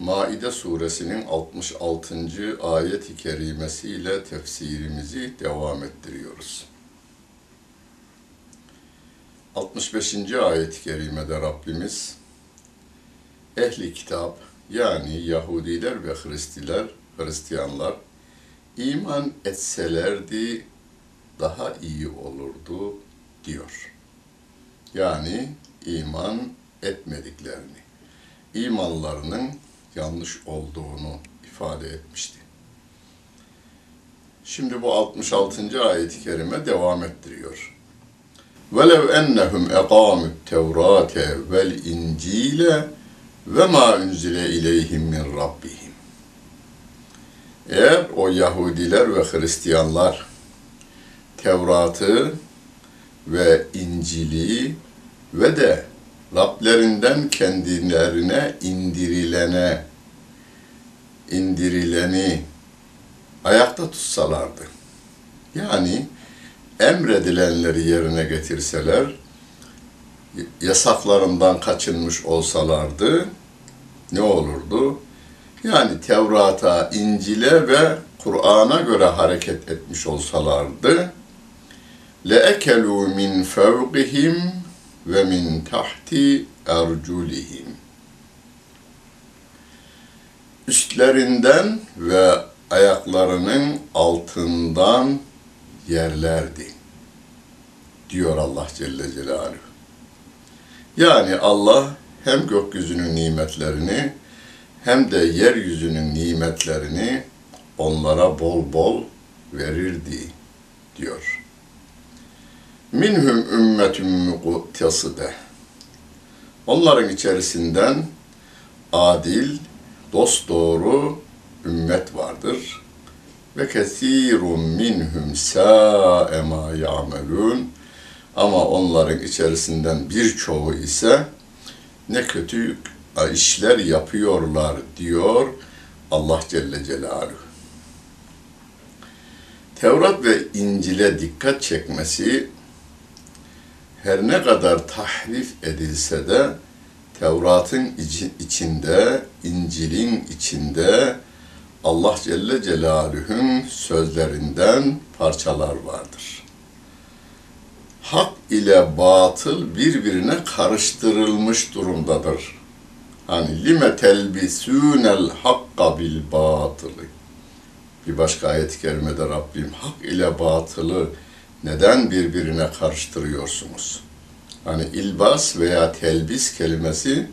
Maide suresinin 66. ayet-i kerimesiyle tefsirimizi devam ettiriyoruz. 65. ayet-i kerimede Rabbimiz ehli kitap yani Yahudiler ve Hristiler, Hristiyanlar iman etselerdi daha iyi olurdu diyor. Yani iman etmediklerini, imanlarının yanlış olduğunu ifade etmişti. Şimdi bu 66. ayet-i kerime devam ettiriyor. وَلَوْ اَنَّهُمْ اَقَامُوا التَّوْرَاتَ وَالْاِنْجِيلَ وَمَا اُنْزِلَ اِلَيْهِمْ مِنْ رَبِّهِمْ Eğer o Yahudiler ve Hristiyanlar Tevrat'ı ve İncil'i ve de Rablerinden kendilerine indirilene, indirileni ayakta tutsalardı. Yani emredilenleri yerine getirseler, yasaklarından kaçınmış olsalardı ne olurdu? Yani Tevrat'a, İncil'e ve Kur'an'a göre hareket etmiş olsalardı, لَاَكَلُوا مِنْ فَوْقِهِمْ ve min tahti erculihim. Üstlerinden ve ayaklarının altından yerlerdi. Diyor Allah Celle Celaluhu. Yani Allah hem gökyüzünün nimetlerini hem de yeryüzünün nimetlerini onlara bol bol verirdi diyor. Minhum ümmetün muktaside. Onların içerisinden adil, dosdoğru ümmet vardır. Ve kesirun minhum sa'e ya'melun. Ama onların içerisinden birçoğu ise ne kötü işler yapıyorlar diyor Allah Celle Celaluhu. Tevrat ve İncil'e dikkat çekmesi her ne kadar tahrif edilse de Tevrat'ın içinde, İncil'in içinde Allah Celle Celaluhu'nun sözlerinden parçalar vardır. Hak ile batıl birbirine karıştırılmış durumdadır. Hani lime telbisûnel hakka bil batılı. Bir başka ayet-i kerimede Rabbim hak ile batılı neden birbirine karıştırıyorsunuz? Hani ilbas veya telbis kelimesi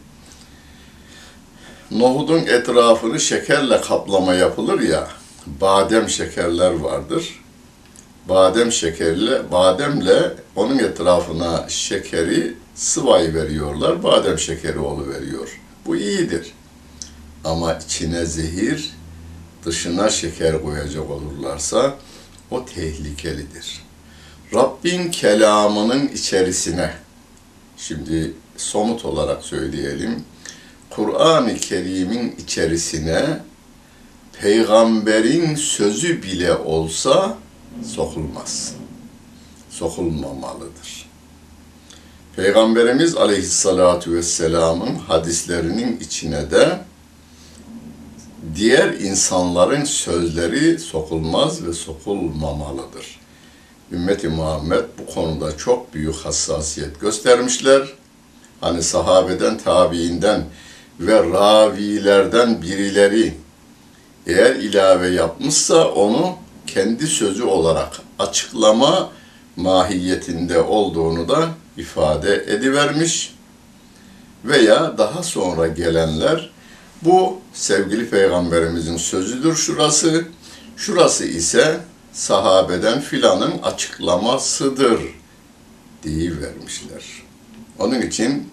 nohudun etrafını şekerle kaplama yapılır ya, badem şekerler vardır. Badem şekerle, bademle onun etrafına şekeri sıvay veriyorlar. Badem şekeri veriyor. Bu iyidir. Ama içine zehir, dışına şeker koyacak olurlarsa o tehlikelidir. Rabbin kelamının içerisine, şimdi somut olarak söyleyelim, Kur'an-ı Kerim'in içerisine peygamberin sözü bile olsa sokulmaz. Sokulmamalıdır. Peygamberimiz aleyhissalatu vesselamın hadislerinin içine de diğer insanların sözleri sokulmaz ve sokulmamalıdır. Ümmeti Muhammed bu konuda çok büyük hassasiyet göstermişler. Hani sahabeden, tabiinden ve ravilerden birileri eğer ilave yapmışsa onu kendi sözü olarak açıklama mahiyetinde olduğunu da ifade edivermiş. Veya daha sonra gelenler bu sevgili peygamberimizin sözüdür şurası, şurası ise sahabeden filanın açıklamasıdır vermişler. Onun için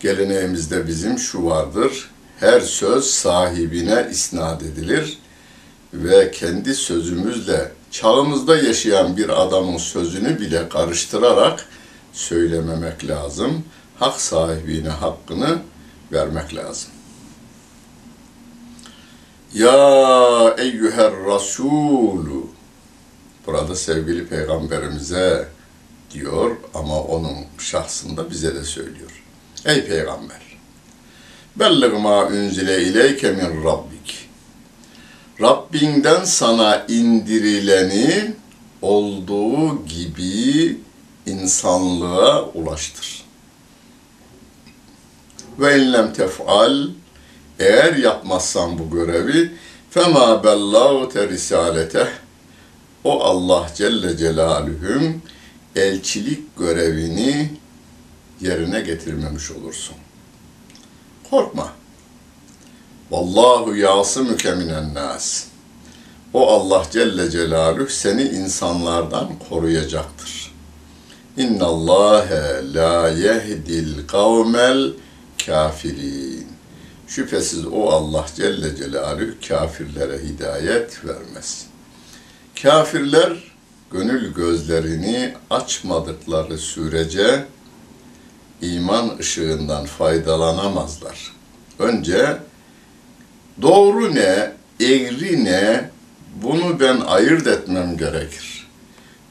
geleneğimizde bizim şu vardır. her söz sahibine isnat edilir ve kendi sözümüzle çağımızda yaşayan bir adamın sözünü bile karıştırarak söylememek lazım. Hak sahibine hakkını vermek lazım. Ya eyyüher Rasulü Burada sevgili peygamberimize diyor ama onun şahsında bize de söylüyor. Ey peygamber! Bellig ma unzile ileyke min rabbik. Rabbinden sana indirileni olduğu gibi insanlığa ulaştır. Ve inlem tef'al eğer yapmazsan bu görevi fema bellagte risaleteh o Allah Celle Celaluhum elçilik görevini yerine getirmemiş olursun. Korkma. Vallahu yasımüke minen nas. O Allah Celle Celaluhu seni insanlardan koruyacaktır. İnna Allahe la yehdil kavmel kafirin. Şüphesiz o Allah Celle Celaluhu kafirlere hidayet vermez. Kafirler gönül gözlerini açmadıkları sürece iman ışığından faydalanamazlar. Önce doğru ne, eğri ne bunu ben ayırt etmem gerekir.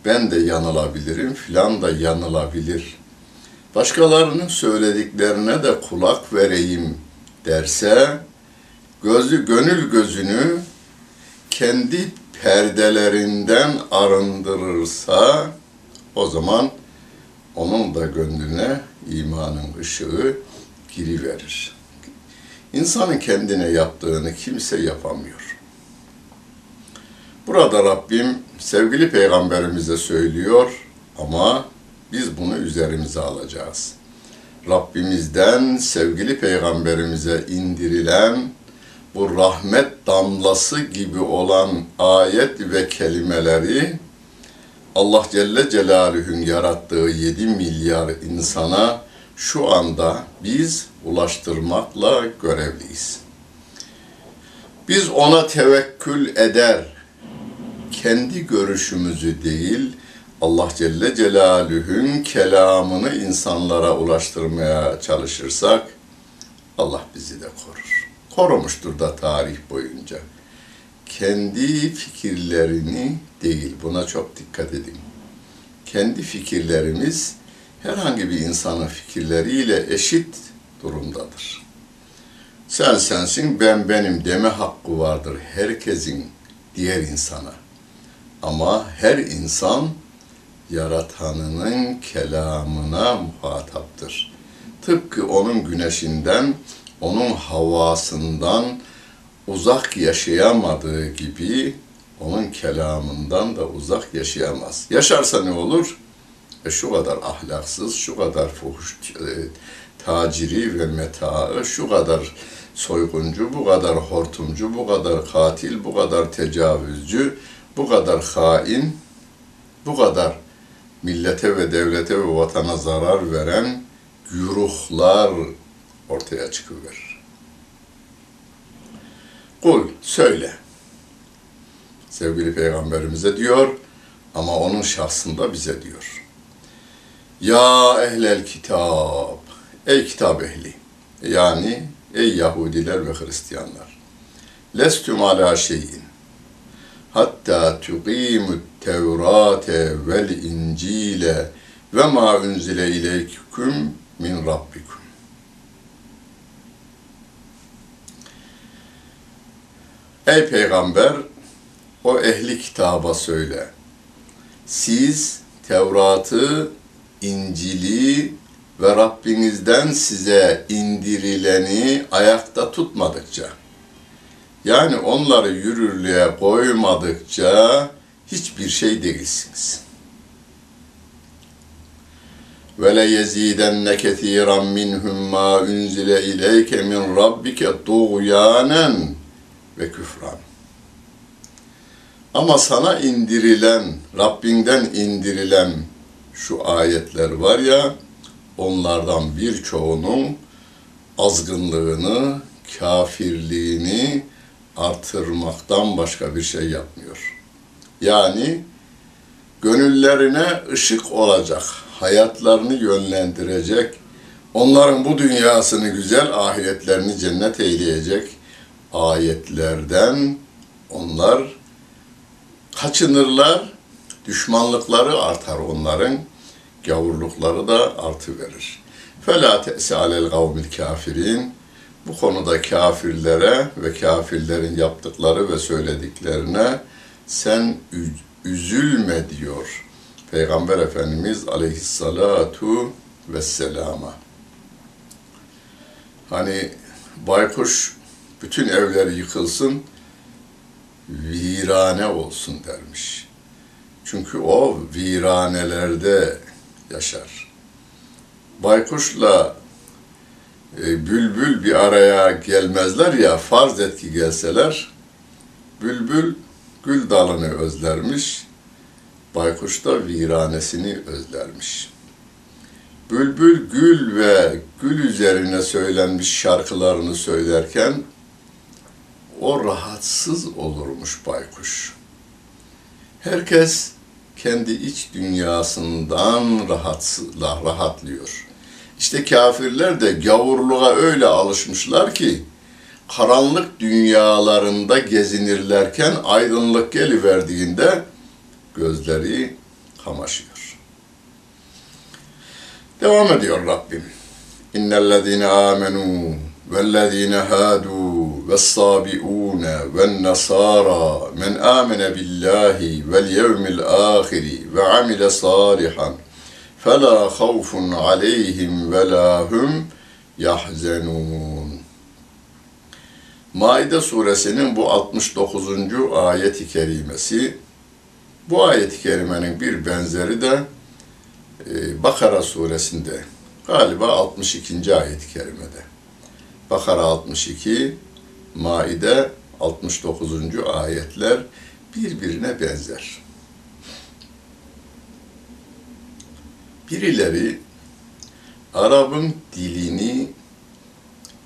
Ben de yanılabilirim, filan da yanılabilir. Başkalarının söylediklerine de kulak vereyim derse, gözü gönül gözünü kendi perdelerinden arındırırsa o zaman onun da gönlüne imanın ışığı giriverir. İnsanın kendine yaptığını kimse yapamıyor. Burada Rabbim sevgili peygamberimize söylüyor ama biz bunu üzerimize alacağız. Rabbimizden sevgili peygamberimize indirilen bu rahmet damlası gibi olan ayet ve kelimeleri Allah Celle Celaluhu'nun yarattığı 7 milyar insana şu anda biz ulaştırmakla görevliyiz. Biz ona tevekkül eder, kendi görüşümüzü değil, Allah Celle Celaluhu'nun kelamını insanlara ulaştırmaya çalışırsak, Allah bizi de korur. Korumuştur da tarih boyunca. Kendi fikirlerini değil, buna çok dikkat edin. Kendi fikirlerimiz herhangi bir insanın fikirleriyle eşit durumdadır. Sen sensin, ben benim deme hakkı vardır herkesin diğer insana. Ama her insan yaratanının kelamına muhataptır. Tıpkı onun güneşinden, onun havasından uzak yaşayamadığı gibi onun kelamından da uzak yaşayamaz. Yaşarsa ne olur? E şu kadar ahlaksız, şu kadar fuhuş, e, taciri ve metaı, şu kadar soyguncu, bu kadar hortumcu, bu kadar katil, bu kadar tecavüzcü, bu kadar hain, bu kadar millete ve devlete ve vatana zarar veren güruhlar ortaya çıkıverir. Kul, söyle. Sevgili Peygamberimize diyor ama onun şahsında bize diyor. Ya ehlel kitap, ey kitap ehli, yani ey Yahudiler ve Hristiyanlar. Lestüm ala şeyin, hatta tuqimut tevrate vel incile ve ma unzile ileyküm min rabbikum. Ey peygamber, o ehli kitaba söyle. Siz Tevrat'ı, İncil'i ve Rabbinizden size indirileni ayakta tutmadıkça, yani onları yürürlüğe koymadıkça hiçbir şey değilsiniz. Ve le yezidenne kesiran minhum ma unzile ileyke min rabbike tuğyanen ve küfran. Ama sana indirilen, Rabbinden indirilen şu ayetler var ya, onlardan birçoğunun azgınlığını, kafirliğini artırmaktan başka bir şey yapmıyor. Yani gönüllerine ışık olacak, hayatlarını yönlendirecek, onların bu dünyasını güzel, ahiretlerini cennet eyleyecek ayetlerden onlar kaçınırlar, düşmanlıkları artar onların, gavurlukları da artı verir. Fela te'se alel kavmil kafirin. Bu konuda kafirlere ve kafirlerin yaptıkları ve söylediklerine sen üzülme diyor Peygamber Efendimiz aleyhissalatu vesselama. Hani baykuş bütün evleri yıkılsın, virane olsun dermiş. Çünkü o viranelerde yaşar. Baykuşla bülbül bir araya gelmezler ya, farz et ki gelseler, bülbül gül dalını özlermiş, baykuş da viranesini özlermiş. Bülbül gül ve gül üzerine söylenmiş şarkılarını söylerken o rahatsız olurmuş baykuş. Herkes kendi iç dünyasından rahatsızla rahatlıyor. İşte kafirler de gavurluğa öyle alışmışlar ki karanlık dünyalarında gezinirlerken aydınlık geliverdiğinde gözleri kamaşıyor. Devam ediyor Rabbim. İnnellezine amenu vellezine hadu ve vessabiun ve nasara men amene billahi vel yevmil ahiri ve amile salihan فلا خوف عليهم ولا هم يحزنون Maide suresinin bu 69. ayet-i kerimesi, bu ayet-i kerimenin bir benzeri de e, Bakara suresinde, galiba 62. ayet-i kerimede. Bakara 62, Maide 69. ayetler birbirine benzer. Birileri Arap'ın dilini,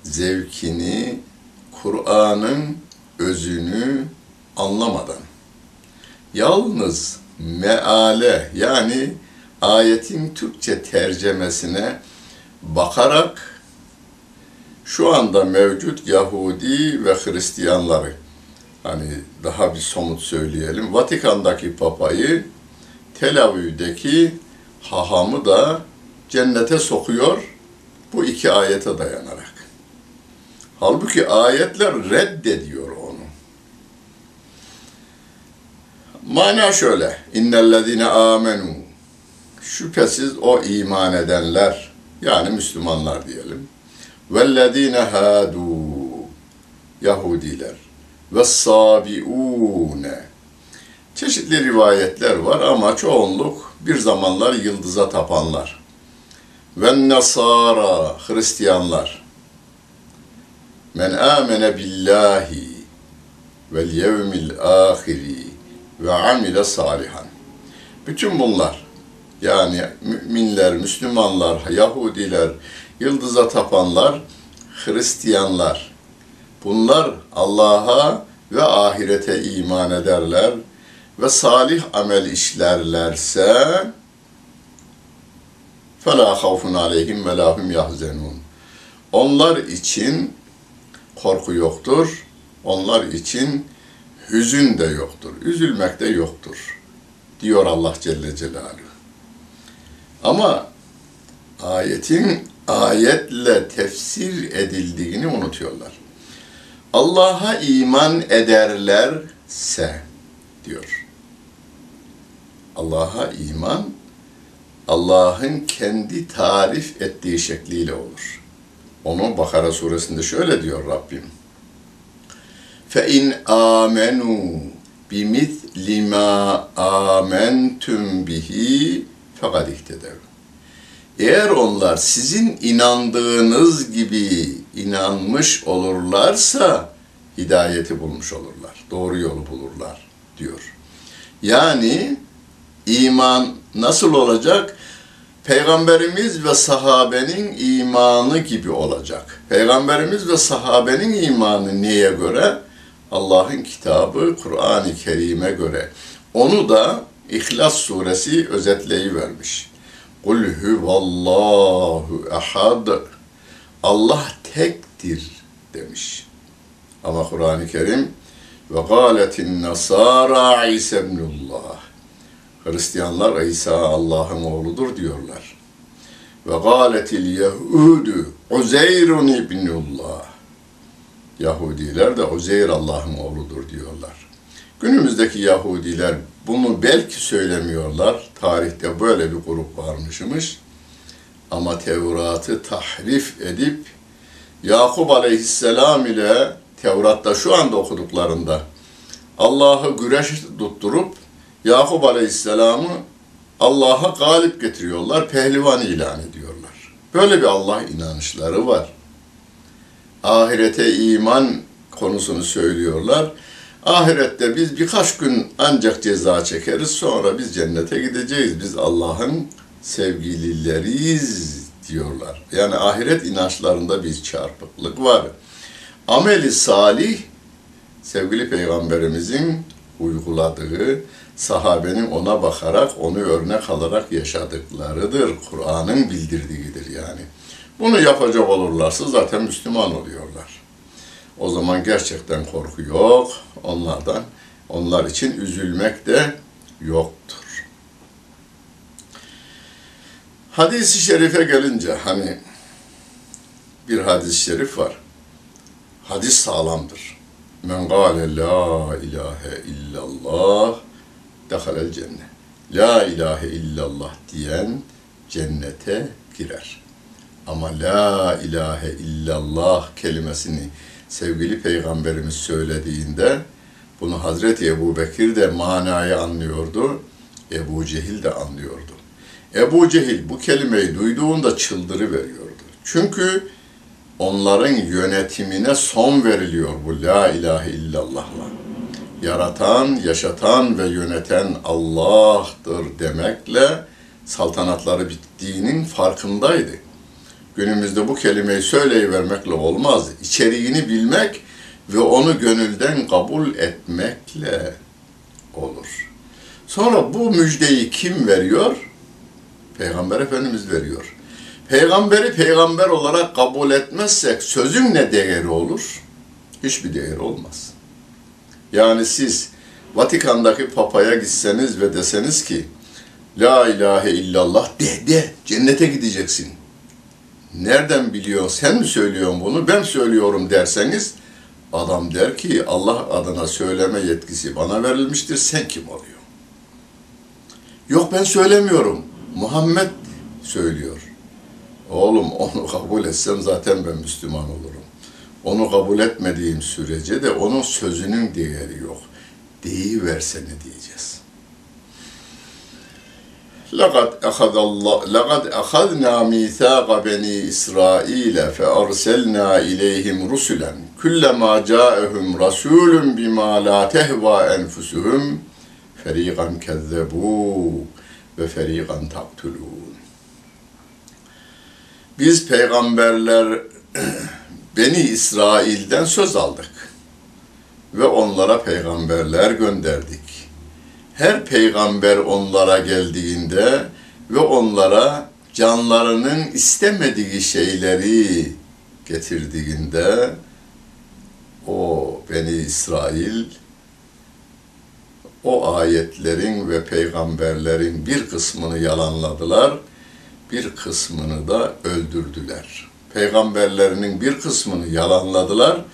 zevkini, Kur'an'ın özünü anlamadan yalnız meale yani ayetin Türkçe tercemesine bakarak şu anda mevcut Yahudi ve Hristiyanları hani daha bir somut söyleyelim. Vatikan'daki papayı Tel Aviv'deki hahamı da cennete sokuyor bu iki ayete dayanarak. Halbuki ayetler reddediyor onu. Mana şöyle. İnnellezine amenu. Şüphesiz o iman edenler yani Müslümanlar diyelim. Vellezine hadu. Yahudiler. Ve sabiune. Çeşitli rivayetler var ama çoğunluk bir zamanlar yıldıza tapanlar. Ve nasara. Hristiyanlar Men amene billahi vel yevmil ahiri ve amile salihan. Bütün bunlar yani müminler, Müslümanlar, Yahudiler, yıldıza tapanlar, Hristiyanlar. Bunlar Allah'a ve ahirete iman ederler ve salih amel işlerlerse فَلَا خَوْفٌ عَلَيْهِمْ وَلَا هُمْ يَحْزَنُونَ Onlar için korku yoktur. Onlar için hüzün de yoktur. Üzülmek de yoktur. Diyor Allah Celle Celaluhu. Ama ayetin ayetle tefsir edildiğini unutuyorlar. Allah'a iman ederlerse diyor. Allah'a iman Allah'ın kendi tarif ettiği şekliyle olur. Onu Bakara suresinde şöyle diyor Rabbim. فَاِنْ آمَنُوا بِمِثْلِ مَا آمَنْتُمْ بِهِ فَقَدْ اِهْتَدَوْا Eğer onlar sizin inandığınız gibi inanmış olurlarsa hidayeti bulmuş olurlar. Doğru yolu bulurlar diyor. Yani iman nasıl olacak? Peygamberimiz ve sahabenin imanı gibi olacak. Peygamberimiz ve sahabenin imanı neye göre? Allah'ın kitabı Kur'an-ı Kerim'e göre. Onu da İhlas suresi özetleyivermiş. Kul huvallahu ehad. Allah tektir demiş. Ama Kur'an-ı Kerim ve gâletin nasara İsa ibnullah. Hristiyanlar İsa Allah'ın oğludur diyorlar. Ve gâletil yehudu Uzeyrun ibnullah. Yahudiler de Uzeyr Allah'ın oğludur diyorlar. Günümüzdeki Yahudiler bunu belki söylemiyorlar. Tarihte böyle bir grup varmışmış. Ama Tevrat'ı tahrif edip Yakup Aleyhisselam ile Tevrat'ta şu anda okuduklarında Allah'ı güreş tutturup Yakup Aleyhisselam'ı Allah'a galip getiriyorlar, pehlivan ilan ediyorlar. Böyle bir Allah inanışları var. Ahirete iman konusunu söylüyorlar. Ahirette biz birkaç gün ancak ceza çekeriz, sonra biz cennete gideceğiz. Biz Allah'ın sevgilileriyiz diyorlar. Yani ahiret inançlarında bir çarpıklık var. Ameli salih, sevgili peygamberimizin uyguladığı, sahabenin ona bakarak, onu örnek alarak yaşadıklarıdır. Kur'an'ın bildirdiğidir yani. Bunu yapacak olurlarsa zaten Müslüman oluyorlar. O zaman gerçekten korku yok onlardan. Onlar için üzülmek de yoktur. Hadis-i şerife gelince hani bir hadis-i şerif var. Hadis sağlamdır. Men gâle la ilahe illallah dehalel cennet. La ilahe illallah diyen cennete girer. Ama la ilahe illallah kelimesini sevgili peygamberimiz söylediğinde bunu Hazreti Ebu Bekir de manayı anlıyordu. Ebu Cehil de anlıyordu. Ebu Cehil bu kelimeyi duyduğunda çıldırı veriyordu. Çünkü onların yönetimine son veriliyor bu la ilahe illallah'la. Yaratan, yaşatan ve yöneten Allah'tır demekle saltanatları bittiğinin farkındaydı. Günümüzde bu kelimeyi söyleyivermekle olmaz. İçeriğini bilmek ve onu gönülden kabul etmekle olur. Sonra bu müjdeyi kim veriyor? Peygamber Efendimiz veriyor. Peygamberi peygamber olarak kabul etmezsek sözün ne değeri olur? Hiçbir değeri olmaz. Yani siz Vatikan'daki papaya gitseniz ve deseniz ki La ilahe illallah de de cennete gideceksin. Nereden biliyorsun? Sen mi söylüyorsun bunu? Ben söylüyorum derseniz adam der ki Allah adına söyleme yetkisi bana verilmiştir. Sen kim oluyor? Yok ben söylemiyorum. Muhammed söylüyor. Oğlum onu kabul etsem zaten ben Müslüman olurum. Onu kabul etmediğim sürece de onun sözünün değeri yok. Deyiversene diyeceğiz. لقد أخذ الله لقد أخذنا ميثاق بني إسرائيل فأرسلنا إليهم رسلا كلما جاءهم رسول بما لا تهوى أنفسهم فريقا كذبوا وفريقا تقتلون Biz peygamberler Beni İsrail'den söz aldık ve onlara peygamberler gönderdik her peygamber onlara geldiğinde ve onlara canlarının istemediği şeyleri getirdiğinde o Beni İsrail o ayetlerin ve peygamberlerin bir kısmını yalanladılar, bir kısmını da öldürdüler. Peygamberlerinin bir kısmını yalanladılar,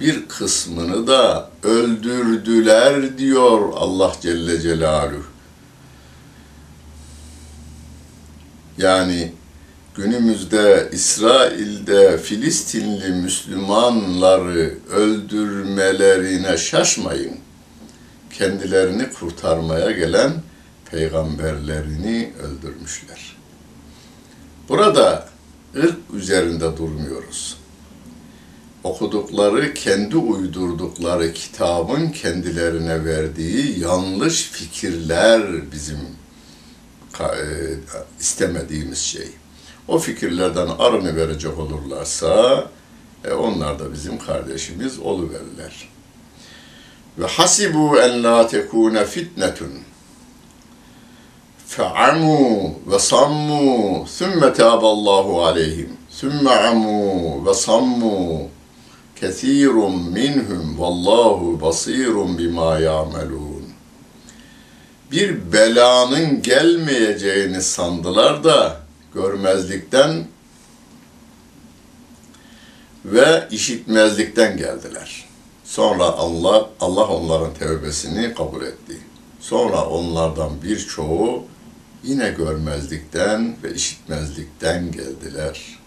bir kısmını da öldürdüler diyor Allah Celle Celaluhu. Yani günümüzde İsrail'de Filistinli Müslümanları öldürmelerine şaşmayın. Kendilerini kurtarmaya gelen peygamberlerini öldürmüşler. Burada ırk üzerinde durmuyoruz okudukları, kendi uydurdukları kitabın kendilerine verdiği yanlış fikirler bizim e, istemediğimiz şey. O fikirlerden arını verecek olurlarsa e, onlar da bizim kardeşimiz oluverirler. Ve hasibu en la tekune fitnetun fe'amu ve sammu sümme tâballahu aleyhim sümme amu ve sammu kesirun minhum vallahu basirun bima ya'melun bir belanın gelmeyeceğini sandılar da görmezlikten ve işitmezlikten geldiler. Sonra Allah Allah onların tevbesini kabul etti. Sonra onlardan birçoğu yine görmezlikten ve işitmezlikten geldiler.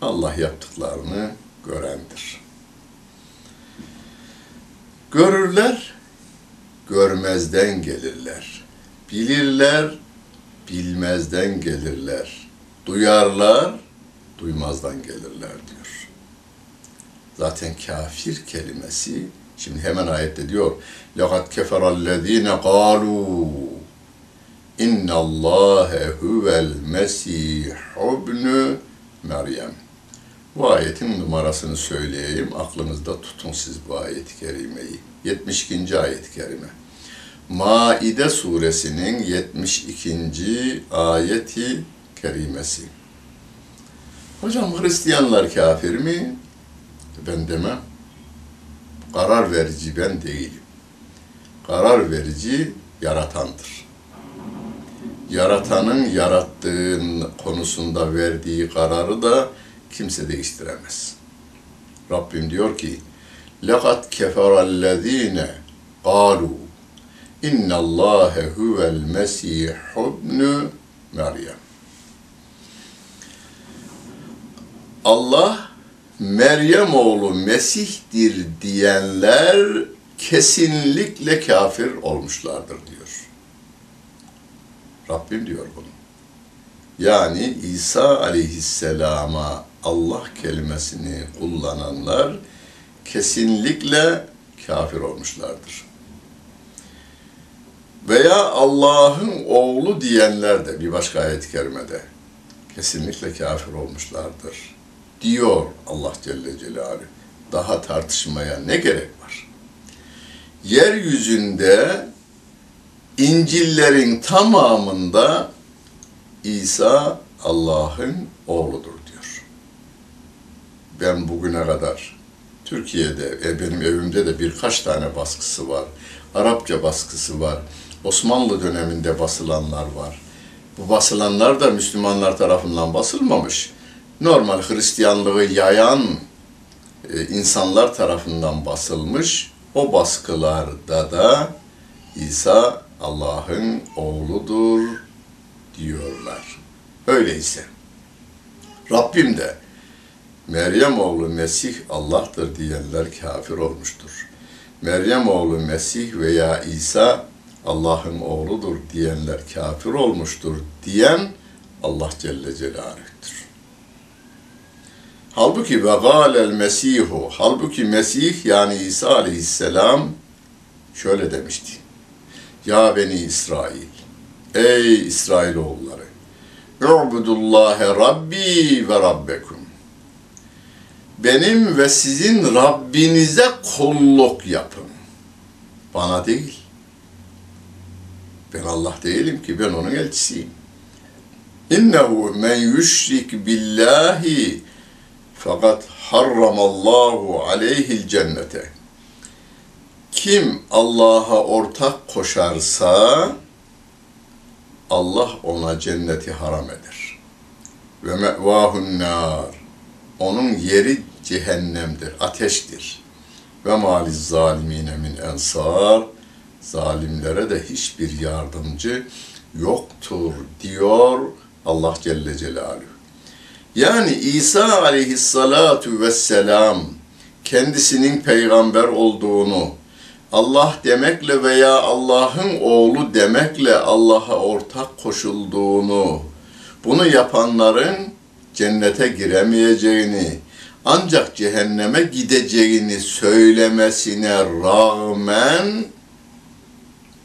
Allah yaptıklarını görendir. Görürler, görmezden gelirler. Bilirler, bilmezden gelirler. Duyarlar, duymazdan gelirler diyor. Zaten kafir kelimesi, şimdi hemen ayette diyor, لَقَدْ كَفَرَ الَّذ۪ينَ قَالُوا İnna Allah huvel Mesih ibn Meryem. Bu ayetin numarasını söyleyeyim. Aklınızda tutun siz bu ayet-i kerimeyi. 72. ayet-i kerime. Maide suresinin 72. ayeti kerimesi. Hocam Hristiyanlar kafir mi? Ben demem. Karar verici ben değilim. Karar verici yaratandır. Yaratanın yarattığın konusunda verdiği kararı da kimse değiştiremez. Rabbim diyor ki: "Laqad keferellezine qalu inna Allahe huvel Mesih ibn Meryem." Allah Meryem oğlu Mesih'dir diyenler kesinlikle kafir olmuşlardır diyor. Rabbim diyor bunu. Yani İsa aleyhisselama Allah kelimesini kullananlar kesinlikle kafir olmuşlardır. Veya Allah'ın oğlu diyenler de bir başka ayet-i kerimede kesinlikle kafir olmuşlardır diyor Allah Celle Celaluhu. Daha tartışmaya ne gerek var? Yeryüzünde İncillerin tamamında İsa Allah'ın oğludur diyor. Ben bugüne kadar Türkiye'de, e, benim evimde de birkaç tane baskısı var. Arapça baskısı var. Osmanlı döneminde basılanlar var. Bu basılanlar da Müslümanlar tarafından basılmamış. Normal Hristiyanlığı yayan e, insanlar tarafından basılmış. O baskılarda da İsa Allah'ın oğludur diyorlar. Öyleyse Rabbim de Meryem oğlu Mesih Allah'tır diyenler kafir olmuştur. Meryem oğlu Mesih veya İsa Allah'ın oğludur diyenler kafir olmuştur diyen Allah Celle Celaluhu'dur. Halbuki ve gâlel Mesihu, halbuki Mesih yani İsa aleyhisselam şöyle demişti. Ya beni İsrail, ey İsrailoğulları, U'budullâhe Rabbi ve Rabbekum. Benim ve sizin Rabbinize kulluk yapın. Bana değil. Ben Allah değilim ki, ben onun elçisiyim. İnnehu men yüşrik billahi fakat harramallahu aleyhil cennete. Kim Allah'a ortak koşarsa Allah ona cenneti haram eder. Ve mevahun nar. Onun yeri cehennemdir, ateştir. Ve maliz zalimine min ensar. Zalimlere de hiçbir yardımcı yoktur diyor Allah Celle Celaluhu. Yani İsa aleyhissalatu vesselam kendisinin peygamber olduğunu, Allah demekle veya Allah'ın oğlu demekle Allah'a ortak koşulduğunu, bunu yapanların cennete giremeyeceğini, ancak cehenneme gideceğini söylemesine rağmen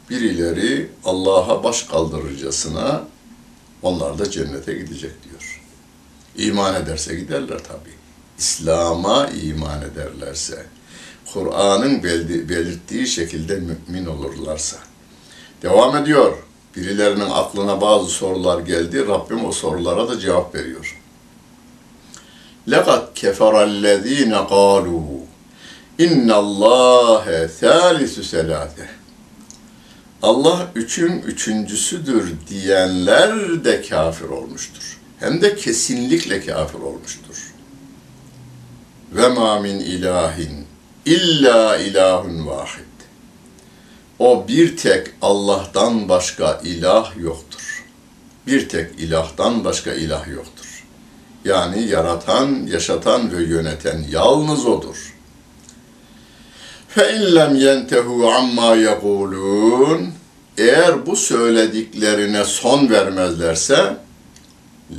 birileri Allah'a baş kaldırırcasına onlar da cennete gidecek diyor. İman ederse giderler tabi. İslam'a iman ederlerse, Kur'an'ın beldi- belirttiği şekilde mümin olurlarsa. Devam ediyor. Birilerinin aklına bazı sorular geldi. Rabbim o sorulara da cevap veriyor. لَقَدْ كَفَرَ الَّذ۪ينَ قَالُوا اِنَّ اللّٰهَ ثَالِثُ سَلَاتَهِ Allah üçün üçüncüsüdür diyenler de kafir olmuştur. Hem de kesinlikle kafir olmuştur. Ve ma min ilahin illa ilahun vahid. O bir tek Allah'tan başka ilah yoktur. Bir tek ilahtan başka ilah yoktur. Yani yaratan, yaşatan ve yöneten yalnız O'dur. فَاِنْ لَمْ يَنْتَهُوا عَمَّا يَقُولُونَ Eğer bu söylediklerine son vermezlerse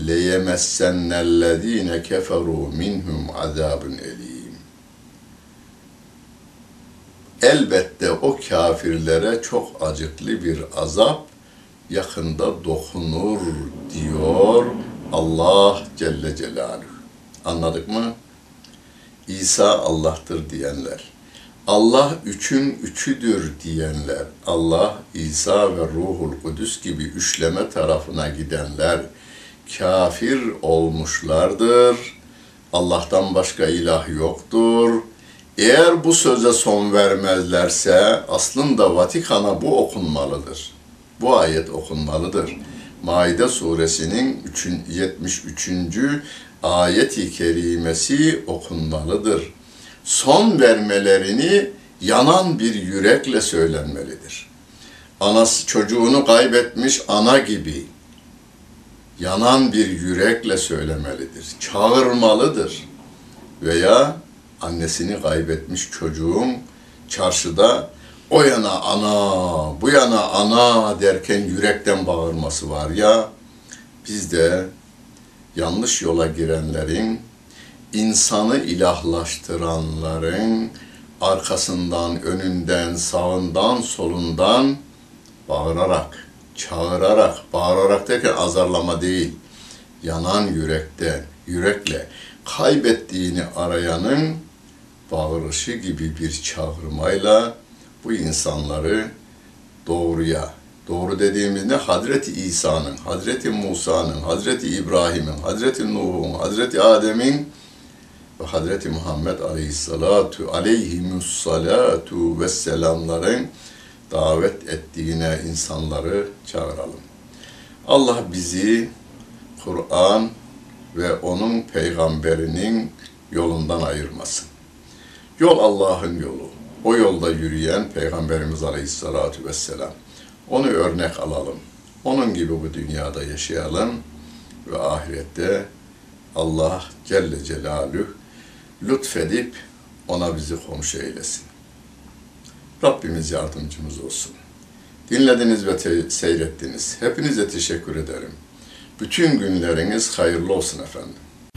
لَيَمَسَّنَّ الَّذ۪ينَ كَفَرُوا مِنْهُمْ عَذَابٌ اَل۪يمٌ Elbette o kafirlere çok acıklı bir azap yakında dokunur diyor Allah Celle Celaluhu. Anladık mı? İsa Allah'tır diyenler. Allah üçün üçüdür diyenler, Allah, İsa ve Ruhul Kudüs gibi üçleme tarafına gidenler kafir olmuşlardır. Allah'tan başka ilah yoktur. Eğer bu söze son vermezlerse aslında Vatikan'a bu okunmalıdır. Bu ayet okunmalıdır. Maide suresinin 73. ayeti kerimesi okunmalıdır son vermelerini yanan bir yürekle söylenmelidir. Anası çocuğunu kaybetmiş ana gibi yanan bir yürekle söylemelidir. Çağırmalıdır. Veya annesini kaybetmiş çocuğun çarşıda o yana ana, bu yana ana derken yürekten bağırması var ya, biz de yanlış yola girenlerin insanı ilahlaştıranların arkasından, önünden, sağından, solundan bağırarak, çağırarak, bağırarak derken azarlama değil, yanan yürekte, yürekle kaybettiğini arayanın bağırışı gibi bir çağırmayla bu insanları doğruya, doğru dediğimiz ne? Hazreti İsa'nın, Hazreti Musa'nın, Hazreti İbrahim'in, Hazreti Nuh'un, Hazreti Adem'in ve Hazreti Muhammed Aleyhissalatu aleyhimussalatu ve selamların davet ettiğine insanları çağıralım. Allah bizi Kur'an ve onun peygamberinin yolundan ayırmasın. Yol Allah'ın yolu. O yolda yürüyen Peygamberimiz Aleyhissalatu vesselam. Onu örnek alalım. Onun gibi bu dünyada yaşayalım ve ahirette Allah Celle Celaluhu lütfedip ona bizi komşu eylesin. Rabbimiz yardımcımız olsun. Dinlediniz ve seyrettiniz. Hepinize teşekkür ederim. Bütün günleriniz hayırlı olsun efendim.